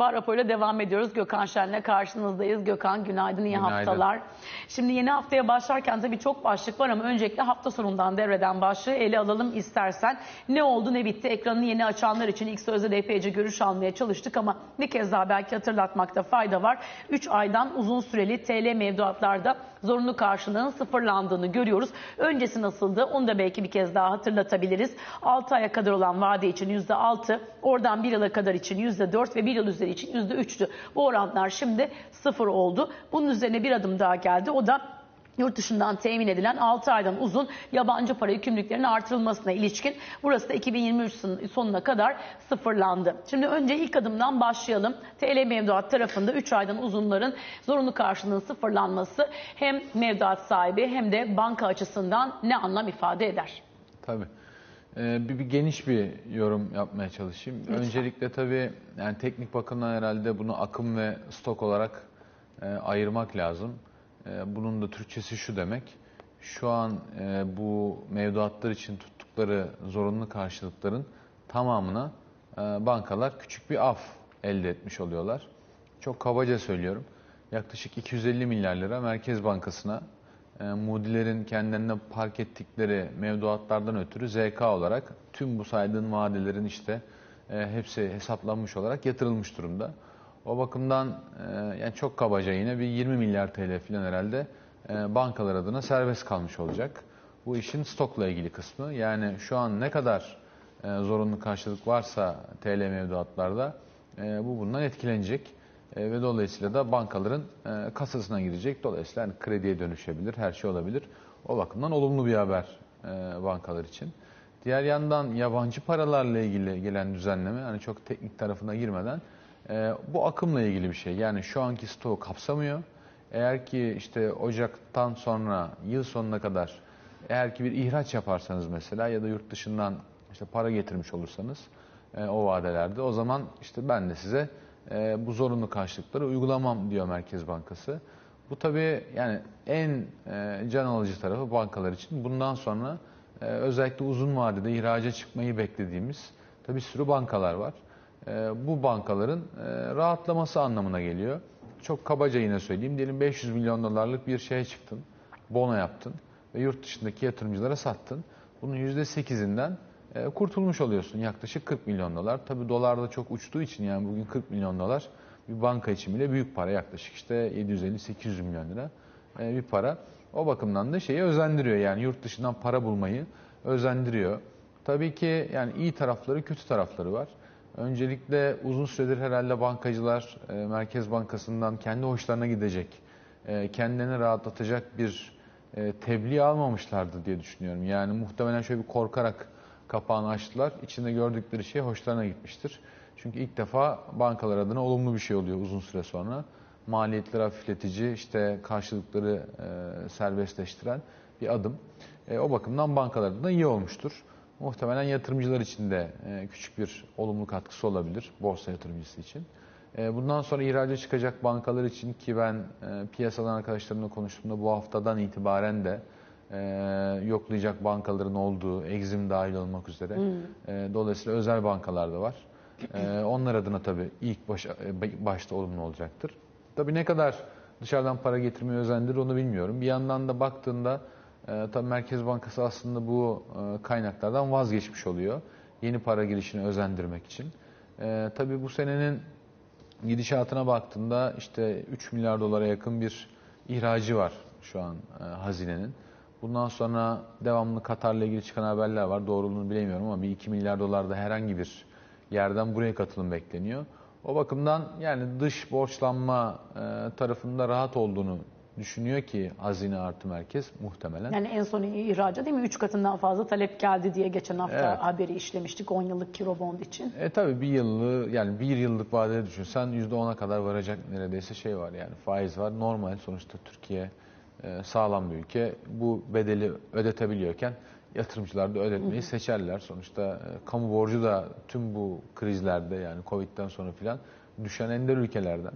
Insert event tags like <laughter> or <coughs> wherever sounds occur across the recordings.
sabah raporuyla devam ediyoruz. Gökhan Şen'le karşınızdayız. Gökhan günaydın, iyi Günaydın. haftalar. Şimdi yeni haftaya başlarken tabii çok başlık var ama öncelikle hafta sonundan devreden başlığı ele alalım istersen. Ne oldu ne bitti ekranını yeni açanlar için ilk sözde de epeyce görüş almaya çalıştık ama bir kez daha belki hatırlatmakta fayda var. 3 aydan uzun süreli TL mevduatlarda zorunlu karşılığın sıfırlandığını görüyoruz. Öncesi nasıldı onu da belki bir kez daha hatırlatabiliriz. 6 aya kadar olan vade için %6, oradan 1 yıla kadar için %4 ve 1 yıl üzeri için %3'tü. Bu oranlar şimdi sıfır oldu. Bunun üzerine bir adım daha geldi. O da yurt dışından temin edilen 6 aydan uzun yabancı para yükümlülüklerinin artırılmasına ilişkin. Burası da 2023 son- sonuna kadar sıfırlandı. Şimdi önce ilk adımdan başlayalım. TL mevduat tarafında 3 aydan uzunların zorunlu karşılığının sıfırlanması hem mevduat sahibi hem de banka açısından ne anlam ifade eder? Tabii. Ee, bir, bir geniş bir yorum yapmaya çalışayım. Öncelikle tabii yani teknik bakımdan herhalde bunu akım ve stok olarak e, ayırmak lazım. E, bunun da Türkçesi şu demek. Şu an e, bu mevduatlar için tuttukları zorunlu karşılıkların tamamına e, bankalar küçük bir af elde etmiş oluyorlar. Çok kabaca söylüyorum. Yaklaşık 250 milyar lira Merkez Bankası'na e, Moody'lerin kendilerine park ettikleri mevduatlardan ötürü ZK olarak tüm bu saydığın vadelerin işte e, hepsi hesaplanmış olarak yatırılmış durumda. O bakımdan e, yani çok kabaca yine bir 20 milyar TL falan herhalde e, bankalar adına serbest kalmış olacak. Bu işin stokla ilgili kısmı. Yani şu an ne kadar e, zorunlu karşılık varsa TL mevduatlarda e, bu bundan etkilenecek. E, ve dolayısıyla da bankaların e, kasasına girecek. Dolayısıyla hani krediye dönüşebilir, her şey olabilir. O bakımdan olumlu bir haber e, bankalar için. Diğer yandan yabancı paralarla ilgili gelen düzenleme, hani çok teknik tarafına girmeden e, bu akımla ilgili bir şey. Yani şu anki stoğu kapsamıyor. Eğer ki işte Ocak'tan sonra yıl sonuna kadar eğer ki bir ihraç yaparsanız mesela ya da yurt dışından işte para getirmiş olursanız e, o vadelerde o zaman işte ben de size e, bu zorunlu karşılıkları uygulamam diyor Merkez Bankası. Bu tabii yani en e, can alıcı tarafı bankalar için. Bundan sonra e, özellikle uzun vadede ihraca çıkmayı beklediğimiz tabii sürü bankalar var. Bu bankaların rahatlaması anlamına geliyor. Çok kabaca yine söyleyeyim. Diyelim 500 milyon dolarlık bir şeye çıktın, bono yaptın ve yurt dışındaki yatırımcılara sattın. Bunun %8'inden e, kurtulmuş oluyorsun. Yaklaşık 40 milyon dolar. Tabii dolar da çok uçtuğu için yani bugün 40 milyon dolar bir banka için bile büyük para. Yaklaşık işte 750-800 milyon lira e, bir para. O bakımdan da şeyi özendiriyor yani yurt dışından para bulmayı özendiriyor. Tabii ki yani iyi tarafları kötü tarafları var. Öncelikle uzun süredir herhalde bankacılar e, Merkez Bankası'ndan kendi hoşlarına gidecek, e, kendilerini rahatlatacak bir e, tebliğ almamışlardı diye düşünüyorum. Yani muhtemelen şöyle bir korkarak kapağını açtılar. İçinde gördükleri şey hoşlarına gitmiştir. Çünkü ilk defa bankalar adına olumlu bir şey oluyor uzun süre sonra. Maliyetleri hafifletici, işte karşılıkları e, serbestleştiren bir adım. E, o bakımdan bankalar adına iyi olmuştur. Muhtemelen yatırımcılar için de e, küçük bir olumlu katkısı olabilir borsa yatırımcısı için. E, bundan sonra ihraca çıkacak bankalar için ki ben e, piyasadan arkadaşlarımla konuştuğumda bu haftadan itibaren de e, yoklayacak bankaların olduğu, Exim dahil olmak üzere. E, dolayısıyla özel bankalar da var. E, onlar adına tabii ilk baş, e, başta olumlu olacaktır. Tabii ne kadar dışarıdan para getirmeyi özendirir onu bilmiyorum. Bir yandan da baktığında e, tabii Merkez Bankası aslında bu e, kaynaklardan vazgeçmiş oluyor. Yeni para girişini özendirmek için. E, tabii bu senenin gidişatına baktığında işte 3 milyar dolara yakın bir ihracı var şu an e, hazinenin. Bundan sonra devamlı Katar'la ilgili çıkan haberler var. Doğruluğunu bilemiyorum ama bir 2 milyar dolar da herhangi bir yerden buraya katılım bekleniyor. O bakımdan yani dış borçlanma e, tarafında rahat olduğunu düşünüyor ki hazine artı merkez muhtemelen. Yani en son ihraca değil mi? 3 katından fazla talep geldi diye geçen hafta Evet. haberi işlemiştik 10 yıllık Eurobond için. E tabii bir yıllı yani bir yıllık vadede düşünsen %10'a kadar varacak neredeyse şey var yani faiz var. Normal sonuçta Türkiye sağlam bir ülke. Bu bedeli ödetebiliyorken yatırımcılar da ödetmeyi seçerler. Sonuçta e, kamu borcu da tüm bu krizlerde yani Covid'den sonra filan düşen ender ülkelerden.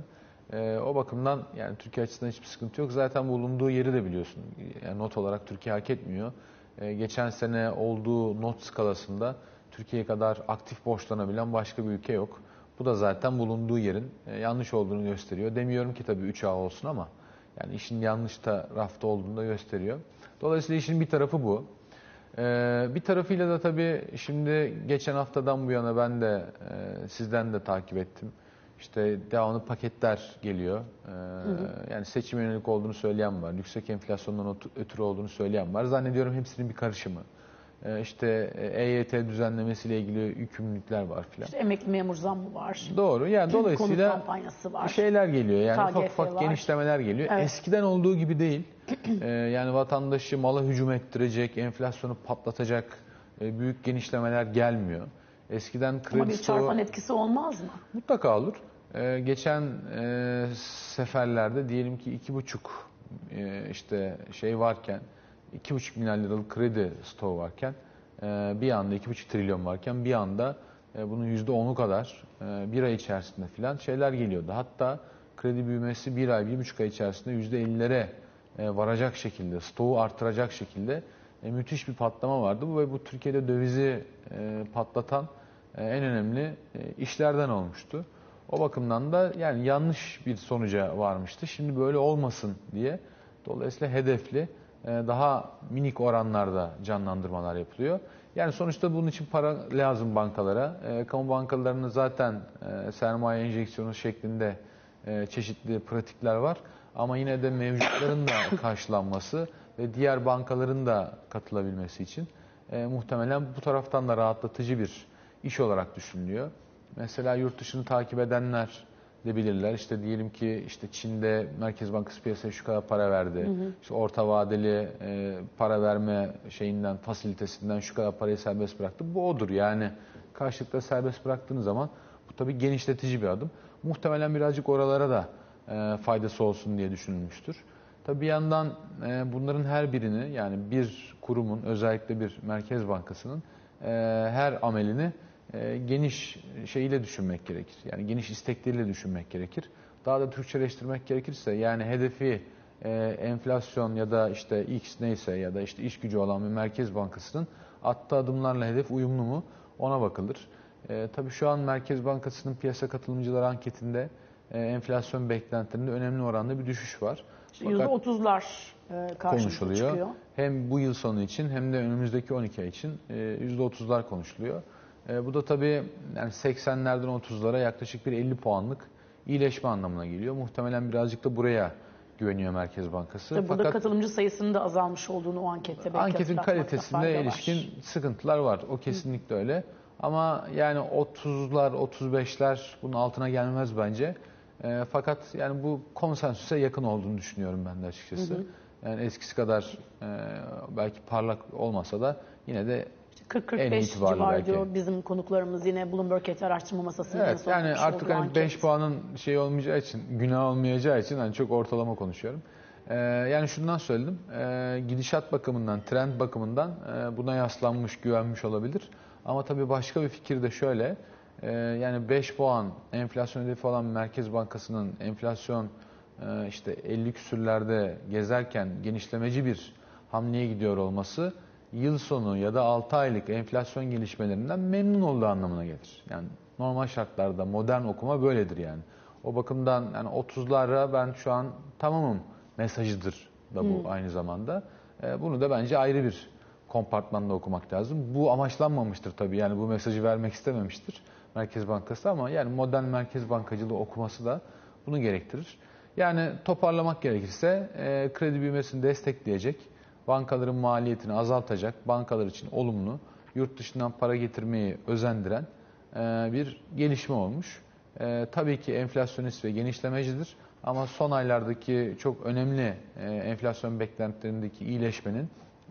E, o bakımdan yani Türkiye açısından hiçbir sıkıntı yok. Zaten bulunduğu yeri de biliyorsun. Yani not olarak Türkiye hak etmiyor. E, geçen sene olduğu not skalasında Türkiye kadar aktif borçlanabilen başka bir ülke yok. Bu da zaten bulunduğu yerin e, yanlış olduğunu gösteriyor. Demiyorum ki tabii 3A olsun ama yani işin yanlış tarafta olduğunu da gösteriyor. Dolayısıyla işin bir tarafı bu. Ee, bir tarafıyla da tabii şimdi geçen haftadan bu yana ben de e, sizden de takip ettim. İşte devamlı paketler geliyor. Ee, Yani seçim yönelik olduğunu söyleyen var. Yüksek enflasyondan ötü- ötürü olduğunu söyleyen var. Zannediyorum hepsinin bir karışımı. Ee, İşte e, EYT düzenlemesiyle ilgili yükümlülükler var filan. İşte emekli memur zammı var. Doğru. Yani Konut dolayısıyla kampanyası var. şeyler geliyor. Yani KGF ufak ufak var. genişlemeler geliyor. Evet. Eskiden olduğu gibi değil. Ee, yani vatandaşı mala hücum ettirecek, enflasyonu patlatacak e, büyük genişlemeler gelmiyor. Eskiden kredi Ama bir çarpan etkisi olmaz mı? mutlaka olur. Ee, geçen e, seferlerde diyelim ki iki buçuk e, işte şey varken iki buçuk milyar liralık kredi stoğu varken e, bir anda iki buçuk trilyon varken bir anda e, bunun yüzde onu kadar e, bir ay içerisinde filan şeyler geliyordu. Hatta kredi büyümesi bir ay, bir buçuk ay içerisinde yüzde ellilere e, varacak şekilde, stoğu artıracak şekilde müthiş bir patlama vardı. Bu ve bu Türkiye'de dövizi patlatan en önemli işlerden olmuştu. O bakımdan da yani yanlış bir sonuca varmıştı. Şimdi böyle olmasın diye dolayısıyla hedefli daha minik oranlarda canlandırmalar yapılıyor. Yani sonuçta bunun için para lazım bankalara. E, Kamu bankalarının zaten e, sermaye enjeksiyonu şeklinde e, çeşitli pratikler var. Ama yine de mevcutların da <coughs> karşılanması ve diğer bankaların da katılabilmesi için e, muhtemelen bu taraftan da rahatlatıcı bir iş olarak düşünülüyor. Mesela yurt dışını takip edenler de bilirler. İşte diyelim ki işte Çin'de Merkez Bankası piyasaya şu kadar para verdi. İşte orta vadeli e, para verme şeyinden, fasilitesinden şu kadar parayı serbest bıraktı. Bu odur yani. Karşılıklı serbest bıraktığınız zaman bu tabii genişletici bir adım. Muhtemelen birazcık oralara da e, faydası olsun diye düşünülmüştür. Tabii bir yandan e, bunların her birini yani bir kurumun özellikle bir Merkez Bankası'nın e, her amelini e, geniş şeyiyle düşünmek gerekir. Yani geniş istekleriyle düşünmek gerekir. Daha da Türkçeleştirmek gerekirse yani hedefi e, enflasyon ya da işte X neyse ya da işte iş gücü olan bir Merkez Bankası'nın attığı adımlarla hedef uyumlu mu ona bakılır. E, tabii şu an Merkez Bankası'nın piyasa katılımcıları anketinde e, enflasyon beklentilerinde önemli oranda bir düşüş var. Fakat- %30'lar e, konuşuluyor. çıkıyor. Hem bu yıl sonu için hem de önümüzdeki 12 ay için e, %30'lar konuşuluyor. E, Bu da tabii yani 80'lerden 30'lara yaklaşık bir 50 puanlık iyileşme anlamına geliyor. Muhtemelen birazcık da buraya güveniyor Merkez Bankası. Tabii burada Fakat katılımcı sayısının da azalmış olduğunu o ankette belki anketin var. ilişkin sıkıntılar var. O kesinlikle öyle. Ama yani 30'lar, 35'ler bunun altına gelmez bence. E, fakat yani bu konsensüse yakın olduğunu düşünüyorum ben de açıkçası. Yani eskisi kadar e, belki parlak olmasa da yine de 40-45 itibarlı civar belki. diyor bizim konuklarımız yine Bloomberg Et araştırma masasının en Evet yani artık hani anket. 5 puanın şey olmayacağı için, günah olmayacağı için hani çok ortalama konuşuyorum. Ee, yani şundan söyledim, ee, gidişat bakımından, trend bakımından ee, buna yaslanmış, güvenmiş olabilir. Ama tabii başka bir fikir de şöyle, ee, yani 5 puan enflasyon hedefi olan Merkez Bankası'nın enflasyon ee, işte 50 küsürlerde gezerken genişlemeci bir hamleye gidiyor olması yıl sonu ya da 6 aylık enflasyon gelişmelerinden memnun olduğu anlamına gelir. Yani normal şartlarda modern okuma böyledir yani. O bakımdan yani 30'lara ben şu an tamamım mesajıdır da bu aynı zamanda. Ee, Bunu da bence ayrı bir kompartmanda okumak lazım. Bu amaçlanmamıştır tabii yani bu mesajı vermek istememiştir Merkez Bankası ama yani modern merkez bankacılığı okuması da bunu gerektirir. Yani toparlamak gerekirse e, kredi büyümesini destekleyecek, bankaların maliyetini azaltacak, bankalar için olumlu, yurt dışından para getirmeyi özendiren e, bir gelişme olmuş. E, tabii ki enflasyonist ve genişlemecidir ama son aylardaki çok önemli e, enflasyon beklentilerindeki iyileşmenin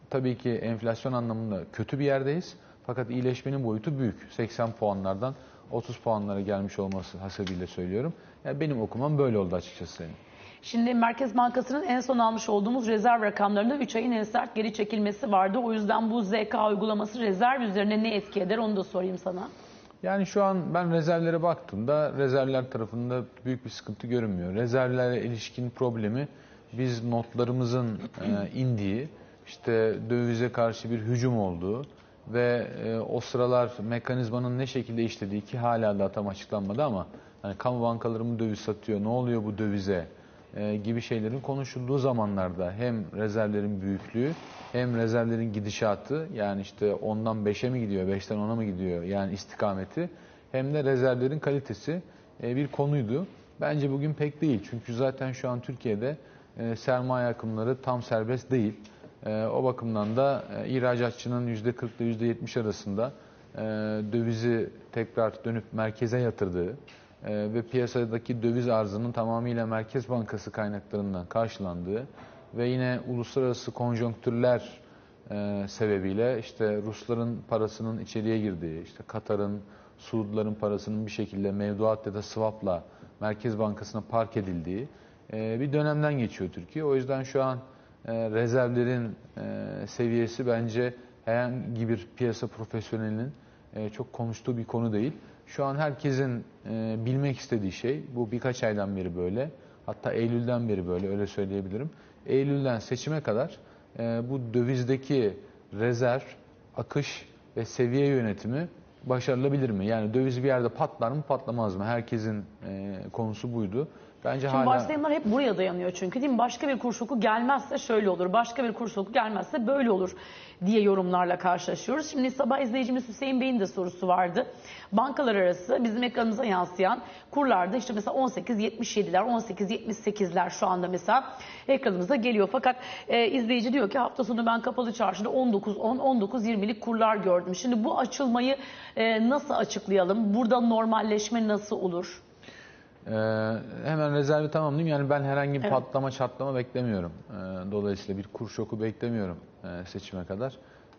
tabii ki enflasyon anlamında kötü bir yerdeyiz. Fakat iyileşmenin boyutu büyük. 80 puanlardan 30 puanlara gelmiş olması hasebiyle söylüyorum. Yani benim okumam böyle oldu açıkçası. Şimdi Merkez Bankası'nın en son almış olduğumuz rezerv rakamlarında 3 ayın en sert geri çekilmesi vardı. O yüzden bu ZK uygulaması rezerv üzerine ne etki eder onu da sorayım sana. Yani şu an ben rezervlere baktığımda rezervler tarafında büyük bir sıkıntı görünmüyor. Rezervlere ilişkin problemi biz notlarımızın e, indiği, işte dövize karşı bir hücum olduğu, ve e, o sıralar mekanizmanın ne şekilde işlediği ki hala da tam açıklanmadı ama hani kamu bankaları mı döviz satıyor, ne oluyor bu dövize e, gibi şeylerin konuşulduğu zamanlarda hem rezervlerin büyüklüğü hem rezervlerin gidişatı yani işte ondan 5'e mi gidiyor, 5'ten 10'a mı gidiyor yani istikameti hem de rezervlerin kalitesi e, bir konuydu. Bence bugün pek değil çünkü zaten şu an Türkiye'de e, sermaye akımları tam serbest değil. O bakımdan da ihracatçının %40 ile %70 arasında dövizi tekrar dönüp merkeze yatırdığı ve piyasadaki döviz arzının tamamıyla Merkez Bankası kaynaklarından karşılandığı ve yine uluslararası konjonktürler e, sebebiyle işte Rusların parasının içeriye girdiği, işte Katar'ın, Suudların parasının bir şekilde mevduat ya da swap'la Merkez Bankası'na park edildiği e, bir dönemden geçiyor Türkiye. O yüzden şu an e, rezervlerin seviyesi bence herhangi bir piyasa profesyonelinin çok konuştuğu bir konu değil. Şu an herkesin e, bilmek istediği şey, bu birkaç aydan beri böyle, hatta Eylül'den beri böyle öyle söyleyebilirim. Eylül'den seçime kadar e, bu dövizdeki rezerv, akış ve seviye yönetimi başarılabilir mi? Yani döviz bir yerde patlar mı patlamaz mı? Herkesin e, konusu buydu. Bence Şimdi hala... varsayımlar hep buraya dayanıyor çünkü değil mi? Başka bir kur şoku gelmezse şöyle olur, başka bir kur şoku gelmezse böyle olur diye yorumlarla karşılaşıyoruz. Şimdi sabah izleyicimiz Hüseyin Bey'in de sorusu vardı. Bankalar arası bizim ekranımıza yansıyan kurlarda işte mesela 18.77'ler, 18.78'ler şu anda mesela ekranımıza geliyor. Fakat e, izleyici diyor ki hafta sonu ben kapalı çarşıda 19.10, 19.20'lik kurlar gördüm. Şimdi bu açılmayı e, nasıl açıklayalım? Burada normalleşme nasıl olur? Ee, hemen rezervi tamamlayayım. Yani ben herhangi bir Evet. patlama çatlama beklemiyorum. Ee, dolayısıyla bir kur şoku beklemiyorum e, seçime kadar.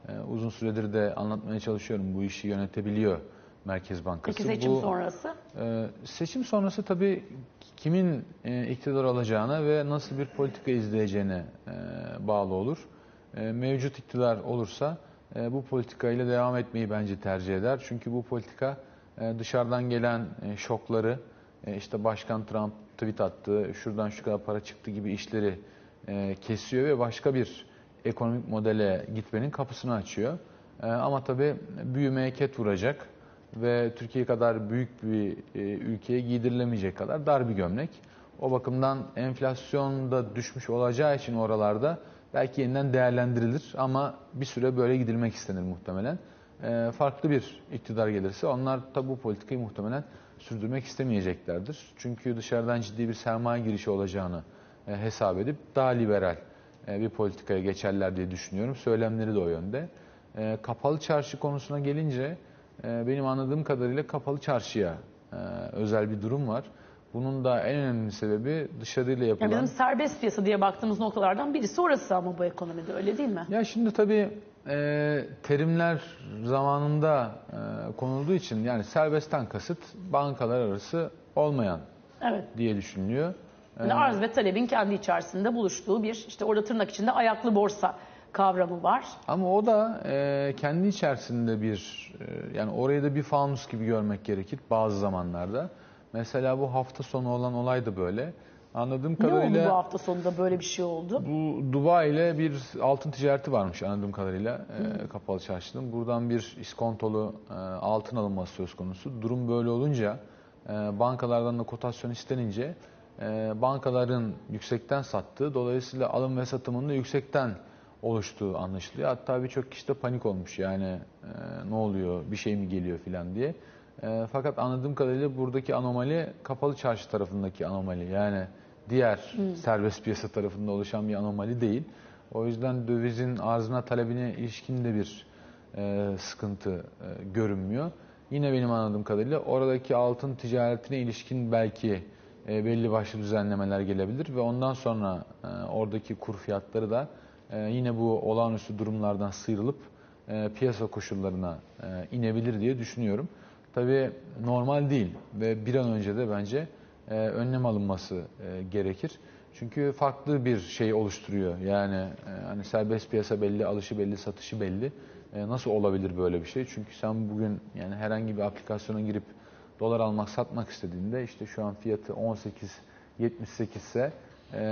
Ee, uzun süredir de anlatmaya çalışıyorum. Bu işi yönetebiliyor Merkez Bankası. Peki seçim Bu, sonrası? e, seçim sonrası tabii kimin e, iktidar alacağına ve nasıl bir politika izleyeceğine e, bağlı olur. E, mevcut iktidar olursa e, bu politikayla devam etmeyi bence tercih eder. Çünkü bu politika e, dışarıdan gelen e, şokları, e, işte Başkan Trump tweet attı, şuradan şu kadar para çıktı gibi işleri e, kesiyor ve başka bir ekonomik modele gitmenin kapısını açıyor. E, ama tabii büyümeye ket vuracak ve Türkiye kadar büyük bir e, ülkeye giydirilemeyecek kadar dar bir gömlek. O bakımdan enflasyon da düşmüş olacağı için oralarda belki yeniden değerlendirilir ama bir süre böyle gidilmek istenir muhtemelen. Farklı bir iktidar gelirse onlar tabi bu politikayı muhtemelen sürdürmek istemeyeceklerdir. Çünkü dışarıdan ciddi bir sermaye girişi olacağını e, hesap edip daha liberal e, bir politikaya geçerler diye düşünüyorum. Söylemleri de o yönde. E, kapalı çarşı konusuna gelince e, benim anladığım kadarıyla kapalı çarşıya e, özel bir durum var. Bunun da en önemli sebebi dışarıyla Ya yapılan... bizim serbest piyasa diye baktığımız noktalardan birisi orası ama bu ekonomide öyle değil mi? Ya şimdi tabii e, terimler zamanında e, konulduğu için yani serbestten kasıt bankalar arası olmayan Evet. diye düşünülüyor. Yani arz ve talebin kendi içerisinde buluştuğu bir işte orada tırnak içinde ayaklı borsa kavramı var. Ama o da e, kendi içerisinde bir e, yani orayı da bir fanus gibi görmek gerekir bazı zamanlarda. Mesela bu hafta sonu olan olay da böyle. Anladığım Ne kadarıyla oldu bu hafta sonunda böyle bir şey oldu? Bu Dubai ile bir altın ticareti varmış anladığım kadarıyla e, kapalı çarşının. Buradan bir iskontolu e, altın alınması söz konusu. Durum böyle olunca e, bankalardan da kotasyon istenince e, bankaların yüksekten sattığı dolayısıyla alım ve satımın da yüksekten oluştuğu anlaşılıyor. Hatta birçok kişi de panik olmuş yani e, ne oluyor bir şey mi geliyor filan diye. E, fakat anladığım kadarıyla buradaki anomali kapalı çarşı tarafındaki anomali yani diğer serbest piyasa tarafında oluşan bir anomali değil. O yüzden dövizin arzına talebine ilişkin de bir e, sıkıntı e, görünmüyor. Yine benim anladığım kadarıyla oradaki altın ticaretine ilişkin belki e, belli başlı düzenlemeler gelebilir ve ondan sonra e, oradaki kur fiyatları da e, yine bu olağanüstü durumlardan sıyrılıp e, piyasa koşullarına e, inebilir diye düşünüyorum. Tabii normal değil ve bir an önce de bence e, önlem alınması e, gerekir. Çünkü farklı bir şey oluşturuyor. Yani e, hani serbest piyasa belli, alışı belli, satışı belli. E, nasıl olabilir böyle bir şey? Çünkü sen bugün yani herhangi bir aplikasyona girip dolar almak, satmak istediğinde işte şu an fiyatı 18.78 ise e,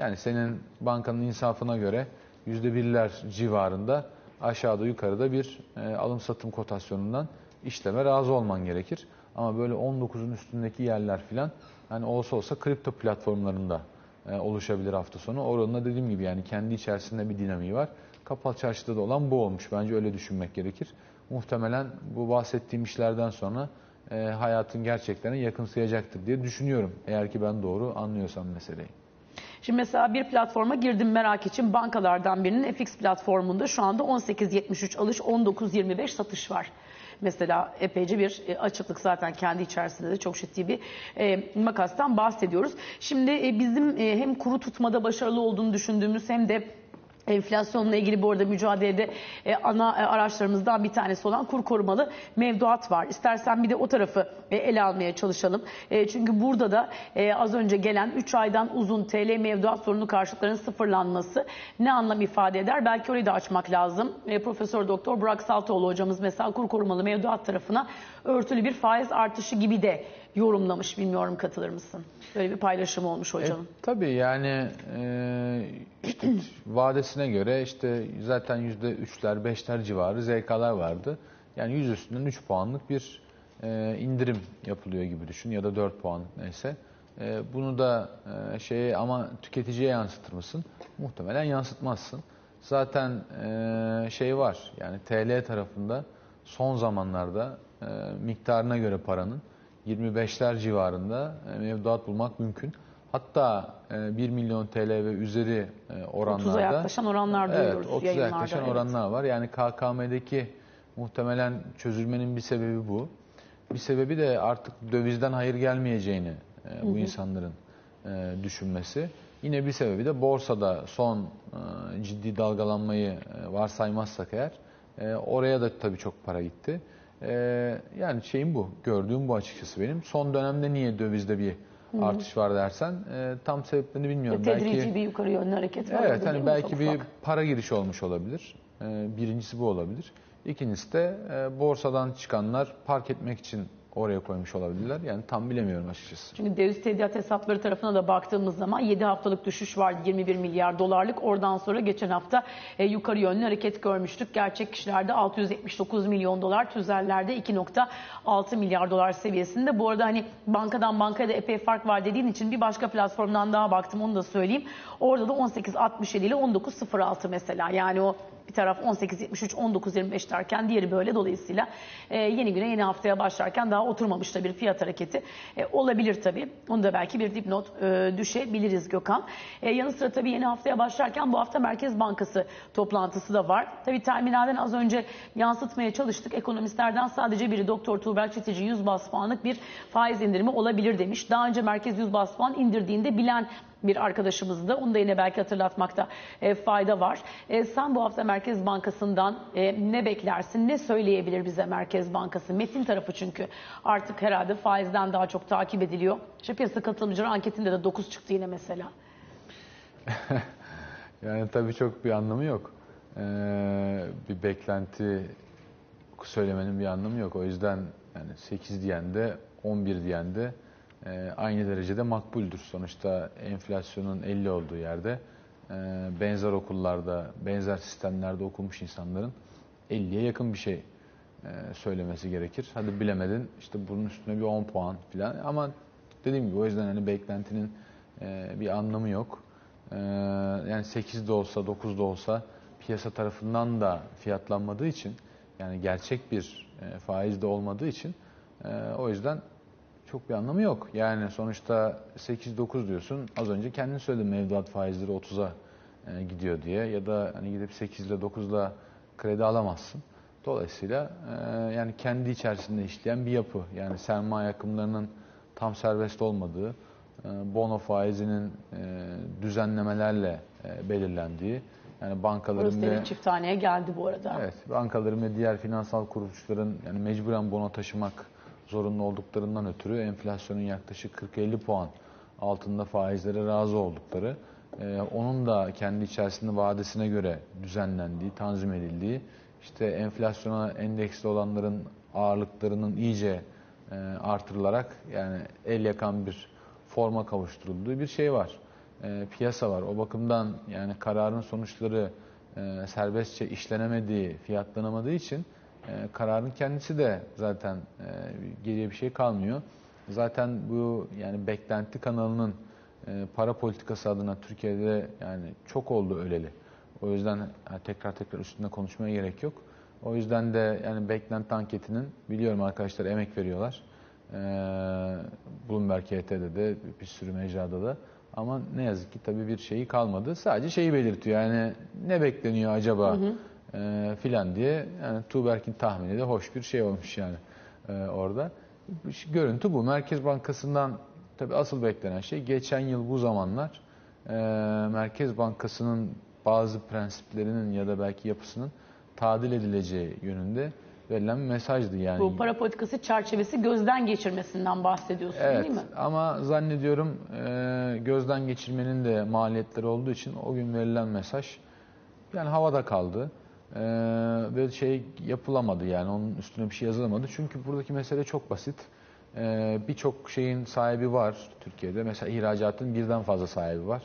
yani senin bankanın insafına göre yüzde birler civarında aşağıda yukarıda bir e, alım satım kotasyonundan işleme razı olman gerekir. Ama böyle 19'un üstündeki yerler filan hani olsa olsa kripto platformlarında e, oluşabilir hafta sonu. Oranında dediğim gibi yani kendi içerisinde bir dinamiği var. Kapalı çarşıda da olan bu olmuş. Bence öyle düşünmek gerekir. Muhtemelen bu bahsettiğim işlerden sonra e, hayatın gerçeklerine yakınsayacaktır diye düşünüyorum. Eğer ki ben doğru anlıyorsam meseleyi. Şimdi mesela bir platforma girdim merak için bankalardan birinin FX platformunda şu anda 18.73 alış 19.25 satış var. Mesela epeyce bir e, açıklık zaten kendi içerisinde de çok ciddi bir e, makastan bahsediyoruz. Şimdi e, bizim hem kuru tutmada başarılı olduğunu düşündüğümüz hem de Enflasyonla ilgili bu arada mücadelede e, ana e, araçlarımızdan bir tanesi olan kur korumalı mevduat var. İstersen bir de o tarafı e, ele almaya çalışalım. E, çünkü burada da e, az önce gelen 3 aydan uzun TL mevduat sorunu karşılıklarının sıfırlanması ne anlam ifade eder? Belki orayı da açmak lazım. E, Profesör Doktor Burak Saltoğlu hocamız mesela kur korumalı mevduat tarafına örtülü bir faiz artışı gibi de yorumlamış. Bilmiyorum katılır mısın? Böyle bir paylaşım olmuş hocanın. E, tabii yani e, işte <clears throat> vadesine göre işte zaten yüzde üçler, beşler civarı ZK'lar vardı. Yani yüz üstünden 3 puanlık bir e, indirim yapılıyor gibi düşün ya da 4 puanlık neyse. E, bunu da e, şeye ama tüketiciye yansıtır mısın? Muhtemelen yansıtmazsın. Zaten e, şey var yani TL tarafında son zamanlarda e, miktarına göre paranın 25'ler civarında e, mevduat bulmak mümkün. Hatta e, 1 milyon TL ve üzeri e, oranlarda 30'a yaklaşan oranlar evet, duyuyoruz 30'a yayınlarda. yaklaşan evet. oranlar var. Yani KKM'deki muhtemelen çözülmenin bir sebebi bu. Bir sebebi de artık dövizden hayır gelmeyeceğini e, bu insanların e, düşünmesi. Yine bir sebebi de borsada son e, ciddi dalgalanmayı e, varsaymazsak eğer e, oraya da tabii çok para gitti. E, yani şeyim bu, gördüğüm bu açıkçası benim. Son dönemde niye dövizde bir artış var dersen e, tam sebeplerini bilmiyorum. Tedrici belki bir yukarı yönlü hareket var. Evet hani belki bir para girişi olmuş olabilir. E, birincisi bu olabilir. İkincisi de e, borsadan çıkanlar park etmek için oraya koymuş olabilirler. Yani tam bilemiyorum açıkçası. Çünkü döviz tediat hesapları tarafına da baktığımız zaman 7 haftalık düşüş vardı 21 milyar dolarlık. Oradan sonra geçen hafta e, yukarı yönlü hareket görmüştük. Gerçek kişilerde 679 milyon dolar, tüzellerde 2.6 milyar dolar seviyesinde. Bu arada hani bankadan bankaya da epey fark var dediğin için bir başka platformdan daha baktım onu da söyleyeyim. Orada da 18.67 ile 19.06 mesela. Yani o bir taraf 18.73, 19.25 derken diğeri böyle. Dolayısıyla e, yeni güne yeni haftaya başlarken daha oturmamış da bir fiyat hareketi e, olabilir tabii. Onu da belki bir dipnot e, düşebiliriz Gökhan. E, yanı sıra tabii yeni haftaya başlarken bu hafta Merkez Bankası toplantısı da var. Tabii terminalden az önce yansıtmaya çalıştık. Ekonomistlerden sadece biri Doktor Tuğberk Çetici 100 bas puanlık bir faiz indirimi olabilir demiş. Daha önce merkez 100 bas puan indirdiğinde bilen bir arkadaşımızdı. Onu da yine belki hatırlatmakta e, fayda var. E, sen bu hafta Merkez Bankası'ndan e, ne beklersin? Ne söyleyebilir bize Merkez Bankası? Metin tarafı çünkü artık herhalde faizden daha çok takip ediliyor. İşte piyasa katılımcıları anketinde de 9 çıktı yine mesela. <laughs> Yani tabii çok bir anlamı yok. Ee, bir beklenti söylemenin bir anlamı yok. O yüzden yani 8 diyen de 11 diyen de aynı derecede makbuldür. Sonuçta enflasyonun 50 olduğu yerde e, benzer okullarda, benzer sistemlerde okumuş insanların 50'ye yakın bir şey e, söylemesi gerekir. Hadi bilemedin işte bunun üstüne bir 10 puan falan ama dediğim gibi o yüzden hani beklentinin e, bir anlamı yok. Ee, yani 8 de olsa 9 da olsa piyasa tarafından da fiyatlanmadığı için yani gerçek bir faiz de olmadığı için o yüzden çok bir anlamı yok. Yani sonuçta 8-9 diyorsun az önce kendin söyledin mevduat faizleri 30'a e, gidiyor diye ya da hani gidip 8 ile 9 ile kredi alamazsın. Dolayısıyla e, yani kendi içerisinde işleyen bir yapı. Yani sermaye akımlarının tam serbest olmadığı, e, bono faizinin e, düzenlemelerle e, belirlendiği, yani bankaların Burası ve çift taneye geldi bu arada. evet bankaların ve diğer finansal kuruluşların yani mecburen bono taşımak zorunlu olduklarından ötürü enflasyonun yaklaşık 40-50 puan altında faizlere razı oldukları, e, onun da kendi içerisinde vadesine göre düzenlendiği, tanzim edildiği, işte enflasyona endeksli olanların ağırlıklarının iyice e, artırılarak yani el yakan bir forma kavuşturulduğu bir şey var. E, piyasa var. O bakımdan yani kararın sonuçları e, serbestçe işlenemediği, fiyatlanamadığı için kararın kendisi de zaten e, geriye bir şey kalmıyor. Zaten bu yani beklenti kanalının e, para politikası adına Türkiye'de yani çok oldu öleli. O yüzden tekrar tekrar üstünde konuşmaya gerek yok. O yüzden de yani beklenti anketinin biliyorum arkadaşlar emek veriyorlar. Ee, Bloomberg HT'de de bir sürü mecrada da. Ama ne yazık ki tabii bir şeyi kalmadı. Sadece şeyi belirtiyor yani ne bekleniyor acaba e, filan diye. Yani Tuğberk'in tahmini de hoş bir şey olmuş yani e, orada. Görüntü bu. Merkez Bankası'ndan tabii asıl beklenen şey geçen yıl bu zamanlar e, Merkez Bankası'nın bazı prensiplerinin ya da belki yapısının tadil edileceği yönünde verilen bir mesajdı yani. Bu para politikası çerçevesi gözden geçirmesinden bahsediyorsun Evet değil mi? ama zannediyorum e, gözden geçirmenin de maliyetleri olduğu için o gün verilen mesaj yani havada kaldı. E, ve şey yapılamadı yani onun üstüne bir şey yazılamadı. Çünkü buradaki mesele çok basit. E, Birçok şeyin sahibi var Türkiye'de. Mesela ihracatın birden fazla sahibi var.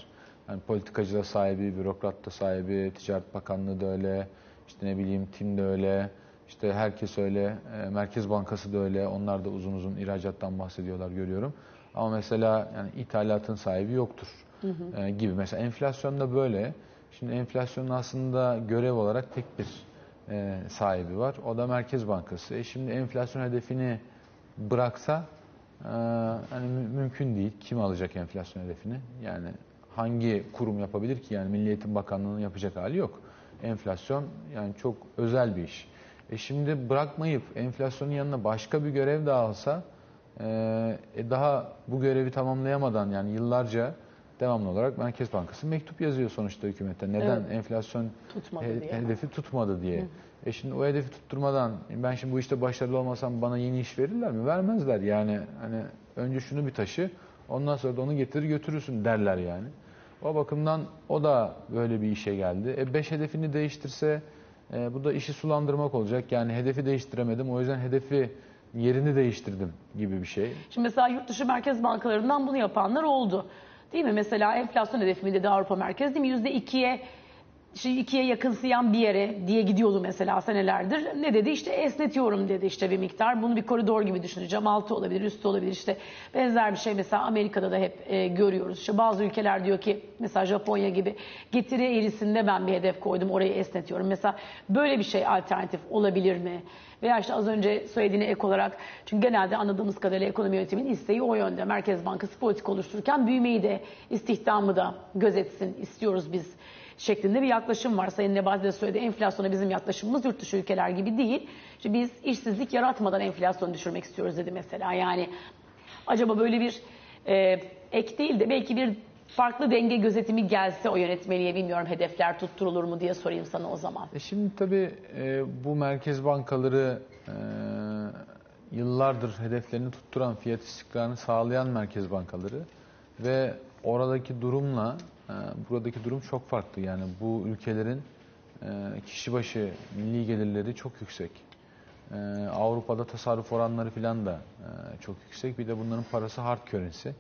Yani politikacı da sahibi, bürokrat da sahibi, Ticaret Bakanlığı da öyle, işte ne bileyim TİM de öyle, işte herkes öyle, e, Merkez Bankası da öyle. Onlar da uzun uzun ihracattan bahsediyorlar görüyorum. Ama mesela yani ithalatın sahibi yoktur e, gibi. Mesela enflasyon da böyle. Şimdi enflasyonun aslında görev olarak tek bir e, sahibi var. O da Merkez Bankası. E şimdi enflasyon hedefini bıraksa e, hani mü- mümkün değil. Kim alacak enflasyon hedefini? Yani hangi kurum yapabilir ki? Yani Milli Eğitim Bakanlığı'nın yapacak hali yok. Enflasyon yani çok özel bir iş. E şimdi bırakmayıp enflasyonun yanına başka bir görev daha alsa e, e, daha bu görevi tamamlayamadan yani yıllarca devamlı olarak Merkez Bankası mektup yazıyor sonuçta hükümete. Neden Evet. enflasyon Tutmadı he- diye. hedefi tutmadı diye. E şimdi o hedefi tutturmadan ben şimdi bu işte başarılı olmasam bana yeni iş verirler mi? Vermezler yani. Hani önce şunu bir taşı ondan sonra da onu getirir götürürsün derler yani. O bakımdan o da böyle bir işe geldi. E 5 hedefini değiştirse e, bu da işi sulandırmak olacak. Yani hedefi değiştiremedim. O yüzden hedefi yerini değiştirdim gibi bir şey. Şimdi mesela yurt dışı merkez bankalarından bunu yapanlar oldu. Değil mi? Mesela enflasyon hedefimi dedi Avrupa Merkezi değil mi? %2'ye işte ikiye yakınsıyan bir yere diye gidiyordu mesela senelerdir. Ne dedi? İşte esnetiyorum dedi işte bir miktar. Bunu bir koridor gibi düşüneceğim. Altı olabilir, üstü olabilir. İşte benzer bir şey mesela Amerika'da da hep e, görüyoruz. İşte bazı ülkeler diyor ki mesela Japonya gibi getiri eğrisinde ben bir hedef koydum. Orayı esnetiyorum. Mesela böyle bir şey alternatif olabilir mi? Veya işte az önce söylediğine ek olarak çünkü genelde anladığımız kadarıyla ekonomi yönetiminin isteği o yönde. Merkez Bankası politik oluştururken büyümeyi de istihdamı da gözetsin istiyoruz biz şeklinde bir yaklaşım var. Sayın Nebati de söyledi enflasyona bizim yaklaşımımız yurt dışı ülkeler gibi değil. İşte biz işsizlik yaratmadan enflasyonu düşürmek istiyoruz dedi mesela. Yani acaba böyle bir e, ek değil de belki bir farklı denge gözetimi gelse o yönetmeliğe bilmiyorum hedefler tutturulur mu diye sorayım sana o zaman. E şimdi tabii e, bu merkez bankaları e, yıllardır hedeflerini tutturan, fiyat istikrarını sağlayan merkez bankaları ve oradaki durumla buradaki durum çok farklı. Yani bu ülkelerin e, kişi başı milli gelirleri çok yüksek. E, Avrupa'da tasarruf oranları filan da e, çok yüksek. Bir de bunların parası hard currency. E,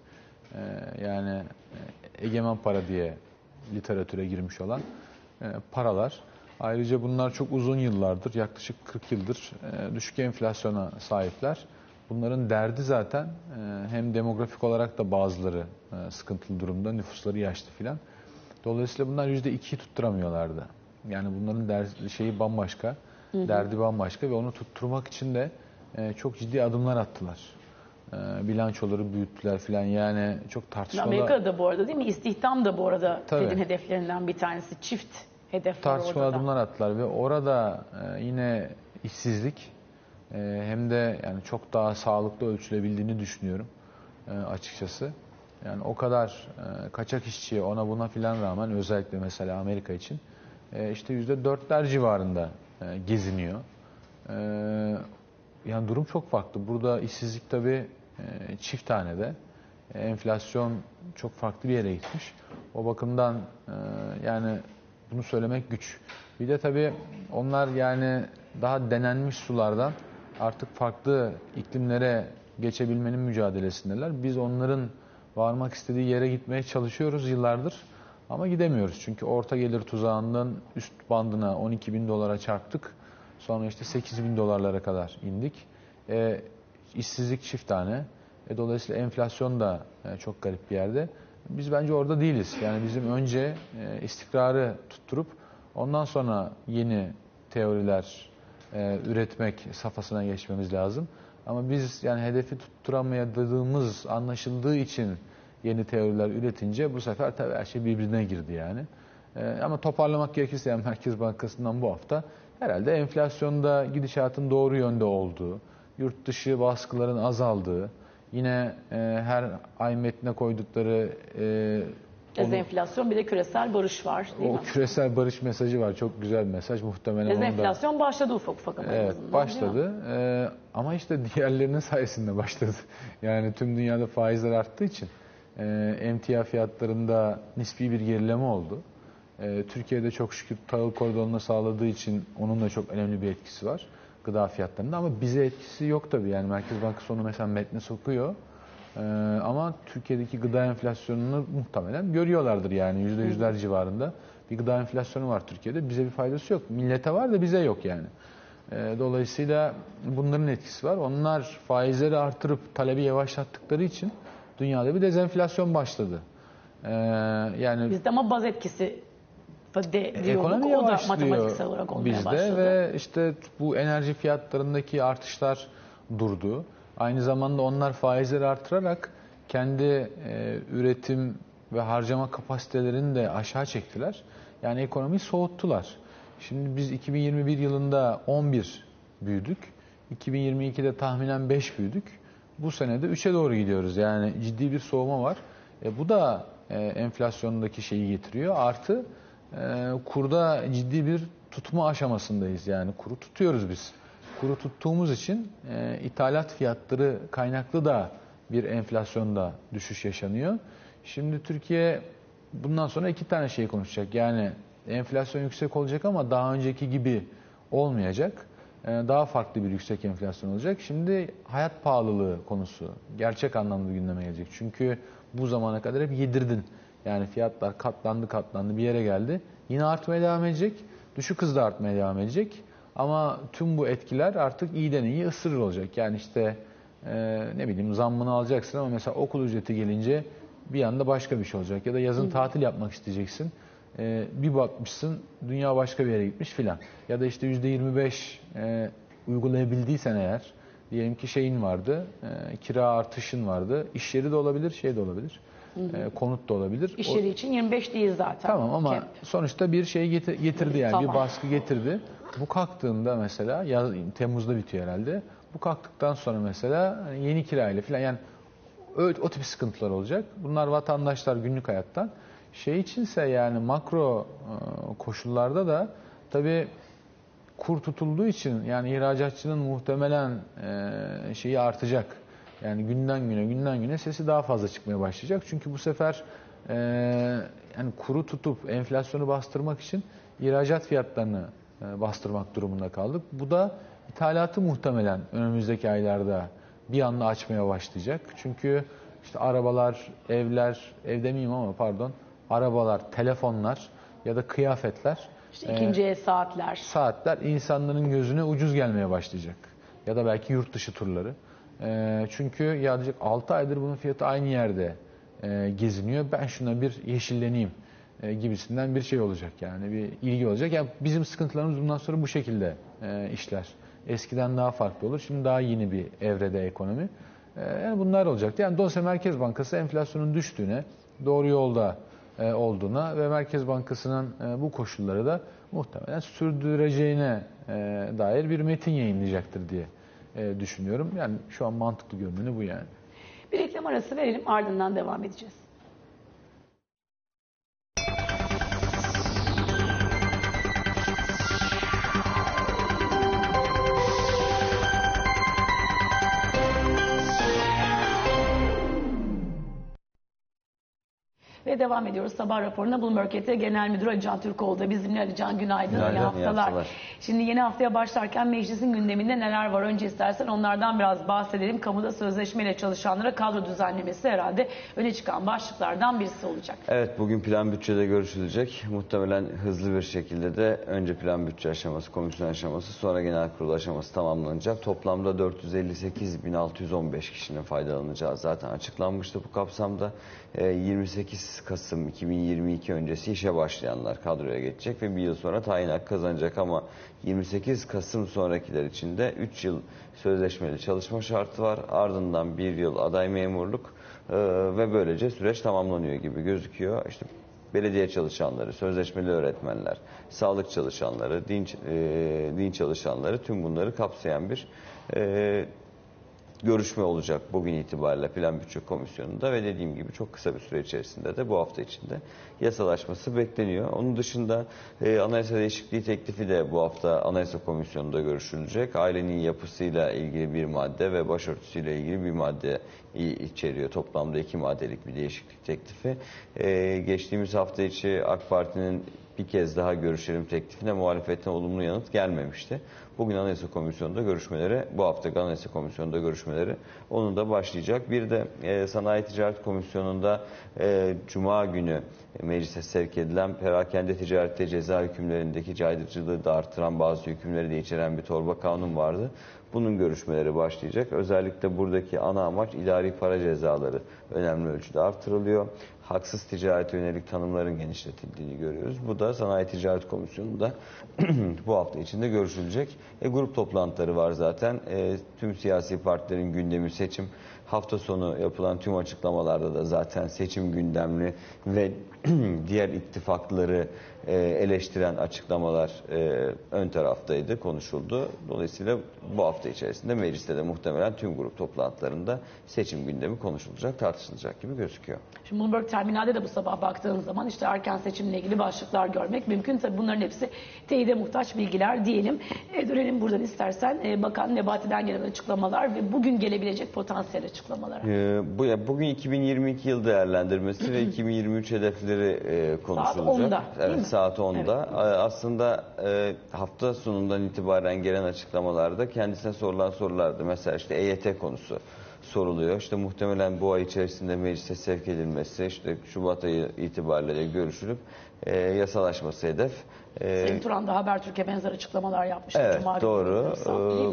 yani e, egemen para diye literatüre girmiş olan paralar. Ayrıca bunlar çok uzun yıllardır, yaklaşık 40 yıldır düşük enflasyona sahipler. Bunların derdi zaten e, hem demografik olarak da bazıları e, sıkıntılı durumda, nüfusları yaşlı filan. Dolayısıyla bunlar %2'yi tutturamıyorlardı. Yani bunların derdi, şeyi bambaşka, derdi bambaşka ve onu tutturmak için de e, çok ciddi adımlar attılar. Bilançoları büyüttüler filan yani çok tartışmalı. Amerika'da da bu arada değil mi? İstihdam da bu arada Tabii. Fed'in hedeflerinden bir tanesi. Çift hedef var tartışmalı adımlar attılar ve orada yine işsizlik e, hem de yani çok daha sağlıklı ölçülebildiğini düşünüyorum e, açıkçası. Yani o kadar e, kaçak işçiye ona buna filan rağmen özellikle mesela Amerika için e, işte yüzde dörtler civarında geziniyor. Yani durum çok farklı. Burada işsizlik tabii çift tanede. E, enflasyon çok farklı bir yere gitmiş. O bakımdan yani bunu söylemek güç. Bir de tabii onlar yani daha denenmiş sulardan artık farklı iklimlere geçebilmenin mücadelesindeler. Biz onların varmak istediği yere gitmeye çalışıyoruz yıllardır. Ama gidemiyoruz çünkü orta gelir tuzağından üst bandına 12 bin dolara çarptık. Sonra işte 8 bin dolarlara kadar indik. E, işsizlik çift tane. E, dolayısıyla enflasyon da e, çok garip bir yerde. Biz bence orada değiliz. Yani bizim önce e, istikrarı tutturup ondan sonra yeni teoriler e, üretmek safhasına geçmemiz lazım. Ama biz yani hedefi tutturamayadığımız anlaşıldığı için yeni teoriler üretince bu sefer tabii her şey birbirine girdi yani. E, ama toparlamak gerekirse yani Merkez Bankası'ndan bu hafta herhalde enflasyonda gidişatın doğru yönde olduğu, yurt dışı baskıların azaldığı, yine e, her ay metne koydukları e, Dezenflasyon bir de küresel barış var değil o mi? küresel barış mesajı var. Çok güzel bir mesaj. Muhtemelen onu da Dezenflasyon başladı ufak ufak ama en Evet azından, değil mi? başladı Ee, ama işte <laughs> diğerlerinin sayesinde başladı. Yani tüm dünyada faizler arttığı için e, emtia fiyatlarında nispi bir gerileme oldu. E, Türkiye'de çok şükür tahıl koridorunu sağladığı için onun da çok önemli bir etkisi var gıda fiyatlarında ama bize etkisi yok tabii. Yani Merkez Bankası onu mesela metne sokuyor. E, ama Türkiye'deki gıda enflasyonunu muhtemelen görüyorlardır yani yüzde yüzler civarında. Bir gıda enflasyonu var Türkiye'de. Bize bir faydası yok. Millete var da bize yok yani. E, Dolayısıyla bunların etkisi var. Onlar faizleri artırıp talebi yavaşlattıkları için dünyada bir dezenflasyon başladı. E, Yani Bizde ama baz etkisi de diyorduk. ekonomi O da matematiksel olarak olmaya bizde başladı. ve işte bu enerji fiyatlarındaki artışlar durdu. Aynı zamanda onlar faizleri artırarak kendi e, üretim ve harcama kapasitelerini de aşağı çektiler. Yani ekonomiyi soğuttular. Şimdi biz 2021 yılında 11 büyüdük. 2022'de tahminen 5 büyüdük. Bu senede 3'e doğru gidiyoruz. Yani ciddi bir soğuma var. E, bu da e, enflasyondaki şeyi getiriyor. Artı e, kurda ciddi bir tutma aşamasındayız. Yani kuru tutuyoruz biz. Kuru tuttuğumuz için e, ithalat fiyatları kaynaklı da bir enflasyonda düşüş yaşanıyor. Şimdi Türkiye bundan sonra iki tane şey konuşacak. Yani enflasyon yüksek olacak ama daha önceki gibi olmayacak. E, Daha farklı bir yüksek enflasyon olacak. Şimdi hayat pahalılığı konusu gerçek anlamda gündeme gelecek. Çünkü bu zamana kadar hep yedirdin. Yani fiyatlar katlandı katlandı bir yere geldi. Yine artmaya devam edecek. Düşük hızda artmaya devam edecek. Ama tüm bu etkiler artık iyiden iyi ısırır olacak. Yani işte e, ne bileyim zammını alacaksın ama mesela okul ücreti gelince bir anda başka bir şey olacak. Ya da yazın tatil yapmak isteyeceksin. E, bir bakmışsın dünya başka bir yere gitmiş filan. Ya da işte %25 e, uygulayabildiysen eğer diyelim ki şeyin vardı, e, kira artışın vardı. İş yeri de olabilir, şey de olabilir. e, konut da olabilir. İş O- yeri için 25 değil zaten. Tamam ama Kemp. sonuçta bir şey geti- getirdi yani Tamam. bir baskı getirdi. Bu kalktığında mesela yaz, Temmuz'da bitiyor herhalde. Bu kalktıktan sonra mesela hani yeni kirayla falan yani o, o tip sıkıntılar olacak. Bunlar vatandaşlar günlük hayattan. Şey içinse yani makro e, koşullarda da tabii kur tutulduğu için yani ihracatçının muhtemelen e, şeyi artacak. Yani günden güne günden güne sesi daha fazla çıkmaya başlayacak. Çünkü bu sefer e, yani kuru tutup enflasyonu bastırmak için ihracat fiyatlarını bastırmak durumunda kaldık. Bu da ithalatı muhtemelen önümüzdeki aylarda bir anda açmaya başlayacak. Çünkü işte arabalar, evler, ev demeyeyim ama pardon, arabalar, telefonlar ya da kıyafetler İşte ikinci el saatler. saatler insanların gözüne ucuz gelmeye başlayacak. Ya da belki yurt dışı turları. Ee, çünkü ya diyecek 6 aydır bunun fiyatı aynı yerde e, geziniyor. Ben şuna bir yeşilleneyim e, gibisinden bir şey olacak yani bir ilgi olacak. Yani bizim sıkıntılarımız bundan sonra bu şekilde e, işler. Eskiden daha farklı olur. Şimdi daha yeni bir evrede ekonomi. E, yani bunlar olacak. Yani dolayısıyla Merkez Bankası enflasyonun düştüğüne, doğru yolda e, olduğuna ve Merkez Bankası'nın e, bu koşulları da muhtemelen sürdüreceğine dair bir metin yayınlayacaktır diye düşünüyorum. Yani şu an mantıklı görüneni bu yani. Bir reklam arası verelim ardından devam edeceğiz. Ve devam ediyoruz sabah raporuna. Bloomberg ET Genel Müdürü Ali Can Türkoğlu da bizimle. Ali Can günaydın, Günaydın, iyi iyi haftalar. haftalar. Şimdi yeni haftaya başlarken meclisin gündeminde neler var? Önce istersen onlardan biraz bahsedelim. Kamuda sözleşmeyle çalışanlara kadro düzenlemesi herhalde öne çıkan başlıklardan birisi olacak. Evet bugün plan bütçede görüşülecek. Muhtemelen hızlı bir şekilde de önce plan bütçe aşaması, komisyon aşaması sonra genel kurul aşaması tamamlanacak. Toplamda 458.615 kişinin faydalanacağı zaten açıklanmıştı bu kapsamda. Ee, 28 Kasım 2022 öncesi işe başlayanlar kadroya geçecek ve bir yıl sonra tayin hakkı kazanacak ama 28 Kasım sonrakiler için de 3 yıl sözleşmeli çalışma şartı var. Ardından bir yıl aday memurluk ee, ve böylece süreç tamamlanıyor gibi gözüküyor. İşte belediye çalışanları, sözleşmeli öğretmenler, sağlık çalışanları, din, e, din çalışanları tüm bunları kapsayan bir e, görüşme olacak bugün itibariyle Plan Bütçe Komisyonu'nda ve dediğim gibi çok kısa bir süre içerisinde de bu hafta içinde yasalaşması bekleniyor. Onun dışında e, anayasa değişikliği teklifi de bu hafta Anayasa Komisyonu'nda görüşülecek. Ailenin yapısıyla ilgili bir madde ve başörtüsüyle ilgili bir madde içeriyor. Toplamda iki maddelik bir değişiklik teklifi. E, geçtiğimiz hafta içi AK Parti'nin bir kez daha görüşelim teklifine muhalefetten olumlu yanıt gelmemişti. Bugün Anayasa Komisyonu'nda görüşmeleri, bu hafta Anayasa Komisyonu'nda görüşmeleri onun da başlayacak. Bir de e, Sanayi Ticaret Komisyonu'nda e, Cuma günü meclise sevk edilen perakende ticarette ceza hükümlerindeki caydırıcılığı da artıran bazı hükümleri de içeren bir torba kanun vardı. Bunun görüşmeleri başlayacak. Özellikle buradaki ana amaç idari para cezaları önemli ölçüde artırılıyor. Haksız ticarete yönelik tanımların genişletildiğini görüyoruz. Bu da Sanayi Ticaret Komisyonu'nda <clears throat> bu hafta içinde görüşülecek. E, grup toplantıları var zaten. E, tüm siyasi partilerin gündemi seçim. Hafta sonu yapılan tüm açıklamalarda da zaten seçim gündemli ve <clears throat> diğer ittifakları e, eleştiren açıklamalar e, ön taraftaydı, konuşuldu. Dolayısıyla bu hafta içerisinde mecliste de muhtemelen tüm grup toplantılarında seçim gündemi konuşulacak, tartışılacak gibi gözüküyor. Şimdi Bloomberg Terminal'de de bu sabah baktığın zaman işte erken seçimle ilgili başlıklar görmek mümkün. Tabii bunların hepsi teyide muhtaç bilgiler diyelim. E, dönelim buradan istersen e, Bakan Nebati'den gelen açıklamalar ve bugün gelebilecek potansiyel açıklamalara. Ee, bu ya bugün 2022 yıl değerlendirmesi ve 2023 hedefleri e, konuşulacak. 10'da, değil evet, mi? Saat 10'da. Ee, Aslında e, hafta sonundan itibaren gelen açıklamalarda kendisine sorulan sorulardı. Mesela işte EYT konusu soruluyor. İşte muhtemelen bu ay içerisinde meclise sevk edilmesi, işte Şubat ayı itibariyle görüşülüp e, yasalaşması hedef. E, Sayın Turan da Habertürk'e benzer açıklamalar yapmıştı. Evet Cuma doğru.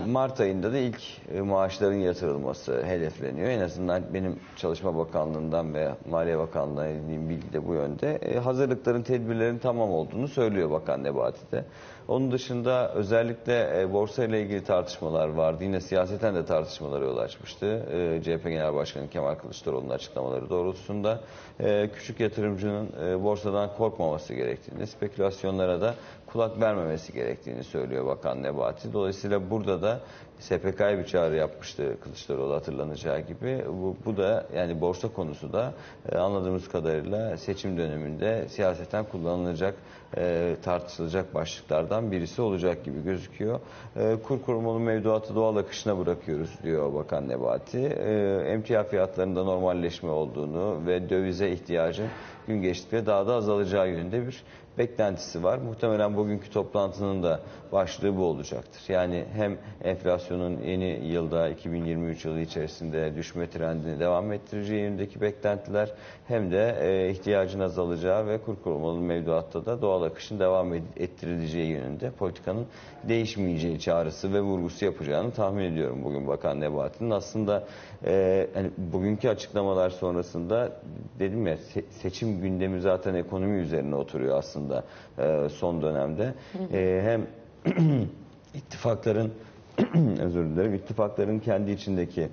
Ee, Mart ayında da ilk e, maaşların yatırılması hedefleniyor. En azından benim Çalışma Bakanlığı'ndan ve Maliye Bakanlığı'na edindiğim bilgi de bu yönde. E, Hazırlıkların, tedbirlerin tamam olduğunu söylüyor Bakan Nebati de. Onun dışında özellikle e, borsa ile ilgili tartışmalar vardı. Yine siyaseten de tartışmalara yol açmıştı. E, CHP Genel Başkanı Kemal Kılıçdaroğlu'nun açıklamaları doğrultusunda e, küçük yatırımcının e, borsadan korkmaması gerektiğini, spekülasyonlara da kulak vermemesi gerektiğini söylüyor Bakan Nebati. Dolayısıyla burada da SPK'ya bir çağrı yapmıştı Kılıçdaroğlu hatırlanacağı gibi. Bu, bu da yani borsa konusu da e, anladığımız kadarıyla seçim döneminde siyaseten kullanılacak, e, tartışılacak başlıklardan birisi olacak gibi gözüküyor. E, kur korumalı mevduatı doğal akışına bırakıyoruz diyor Bakan Nebati. E, emtia fiyatlarında normalleşme olduğunu ve dövize ihtiyacın gün geçtikçe daha da azalacağı yönünde bir beklentisi var. Muhtemelen bugünkü toplantının da başlığı bu olacaktır. Yani hem enflasyonun yeni yılda 2023 yılı içerisinde düşme trendini devam ettireceği yönündeki beklentiler hem de e, ihtiyacın azalacağı ve kur korumalı mevduatta da doğal akışın devam ettirileceği yönünde politikanın değişmeyeceği çağrısı ve vurgusu yapacağını tahmin ediyorum bugün Bakan Nebati'nin. Aslında e, hani bugünkü açıklamalar sonrasında dedim ya se- seçim gündemi zaten ekonomi üzerine oturuyor aslında e, son dönemde. E, hem <clears throat> ittifakların <clears throat> özür dilerim ittifakların kendi içindeki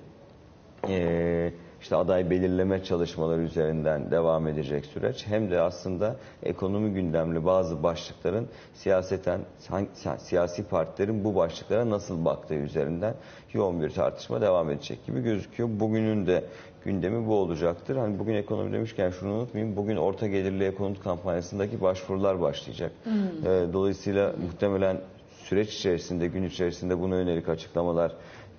e, işte aday belirleme çalışmaları üzerinden devam edecek süreç hem de aslında ekonomi gündemli bazı başlıkların siyaseten siyasi partilerin bu başlıklara nasıl baktığı üzerinden yoğun bir tartışma devam edecek gibi gözüküyor. Bugünün de gündemi bu olacaktır. Hani bugün ekonomi demişken şunu unutmayayım. Bugün orta gelirli konut kampanyasındaki başvurular başlayacak. E, dolayısıyla muhtemelen süreç içerisinde, gün içerisinde buna yönelik açıklamalar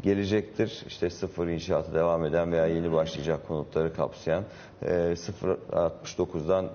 gelecektir. İşte sıfır inşaatı devam eden veya yeni başlayacak konutları kapsayan e, 0.69'dan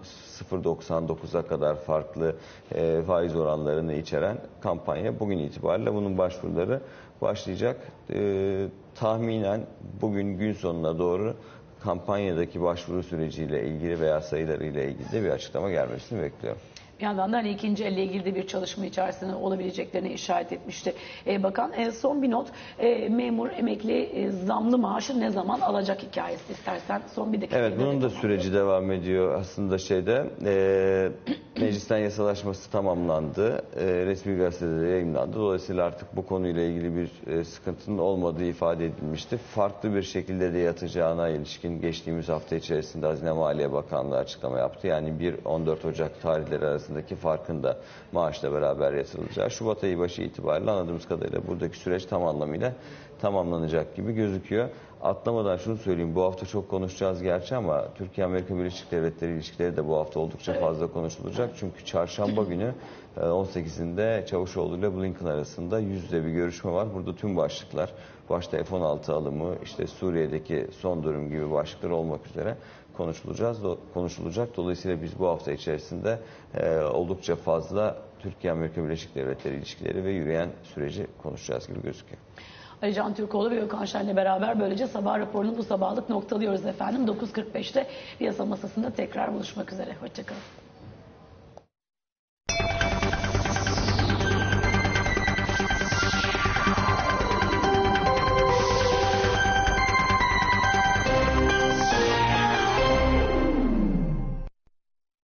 0.99'a kadar farklı e, faiz oranlarını içeren kampanya bugün itibariyle bunun başvuruları başlayacak. E, tahminen bugün gün sonuna doğru kampanyadaki başvuru süreciyle ilgili veya sayılarıyla ilgili de bir açıklama gelmesini bekliyorum. Bir yandan da hani ikinci elle ilgili de bir çalışma içerisinde olabileceklerini işaret etmişti e, bakan. E, son bir not, e, memur emekli e, zamlı maaşı ne zaman alacak hikayesi istersen son bir dakika. Evet bunun da süreci devam ediyor aslında şeyde. E, <clears throat> meclisten yasalaşması tamamlandı. E, resmi gazetede de yayınlandı. Dolayısıyla artık bu konuyla ilgili bir e, sıkıntının olmadığı ifade edilmişti. Farklı bir şekilde de yatacağına ilişkin geçtiğimiz hafta içerisinde Hazine Maliye Bakanlığı açıklama yaptı. Yani 1-14 Ocak tarihleri arasındaki farkın da maaşla beraber yatırılacağı. Şubat ayı başı itibariyle anladığımız kadarıyla buradaki süreç tam anlamıyla tamamlanacak gibi gözüküyor. Atlamadan şunu söyleyeyim. Bu hafta çok konuşacağız gerçi ama Türkiye-Amerika Birleşik Devletleri ilişkileri de bu hafta oldukça fazla konuşulacak. Çünkü çarşamba günü e, 18'inde Çavuşoğlu ile Blinken arasında yüz yüze bir görüşme var. Burada tüm başlıklar, başta F-16 alımı, işte Suriye'deki son durum gibi başlıklar olmak üzere konuşulacağız, konuşulacak. Dolayısıyla biz bu hafta içerisinde e, oldukça fazla Türkiye-Amerika Birleşik Devletleri ilişkileri ve yürüyen süreci konuşacağız gibi gözüküyor. Ali Can Türkoğlu ve Gökhan Şen'le beraber böylece sabah raporunu bu sabahlık noktalıyoruz efendim. 9.45'te piyasa masasında tekrar buluşmak üzere. Hoşçakalın.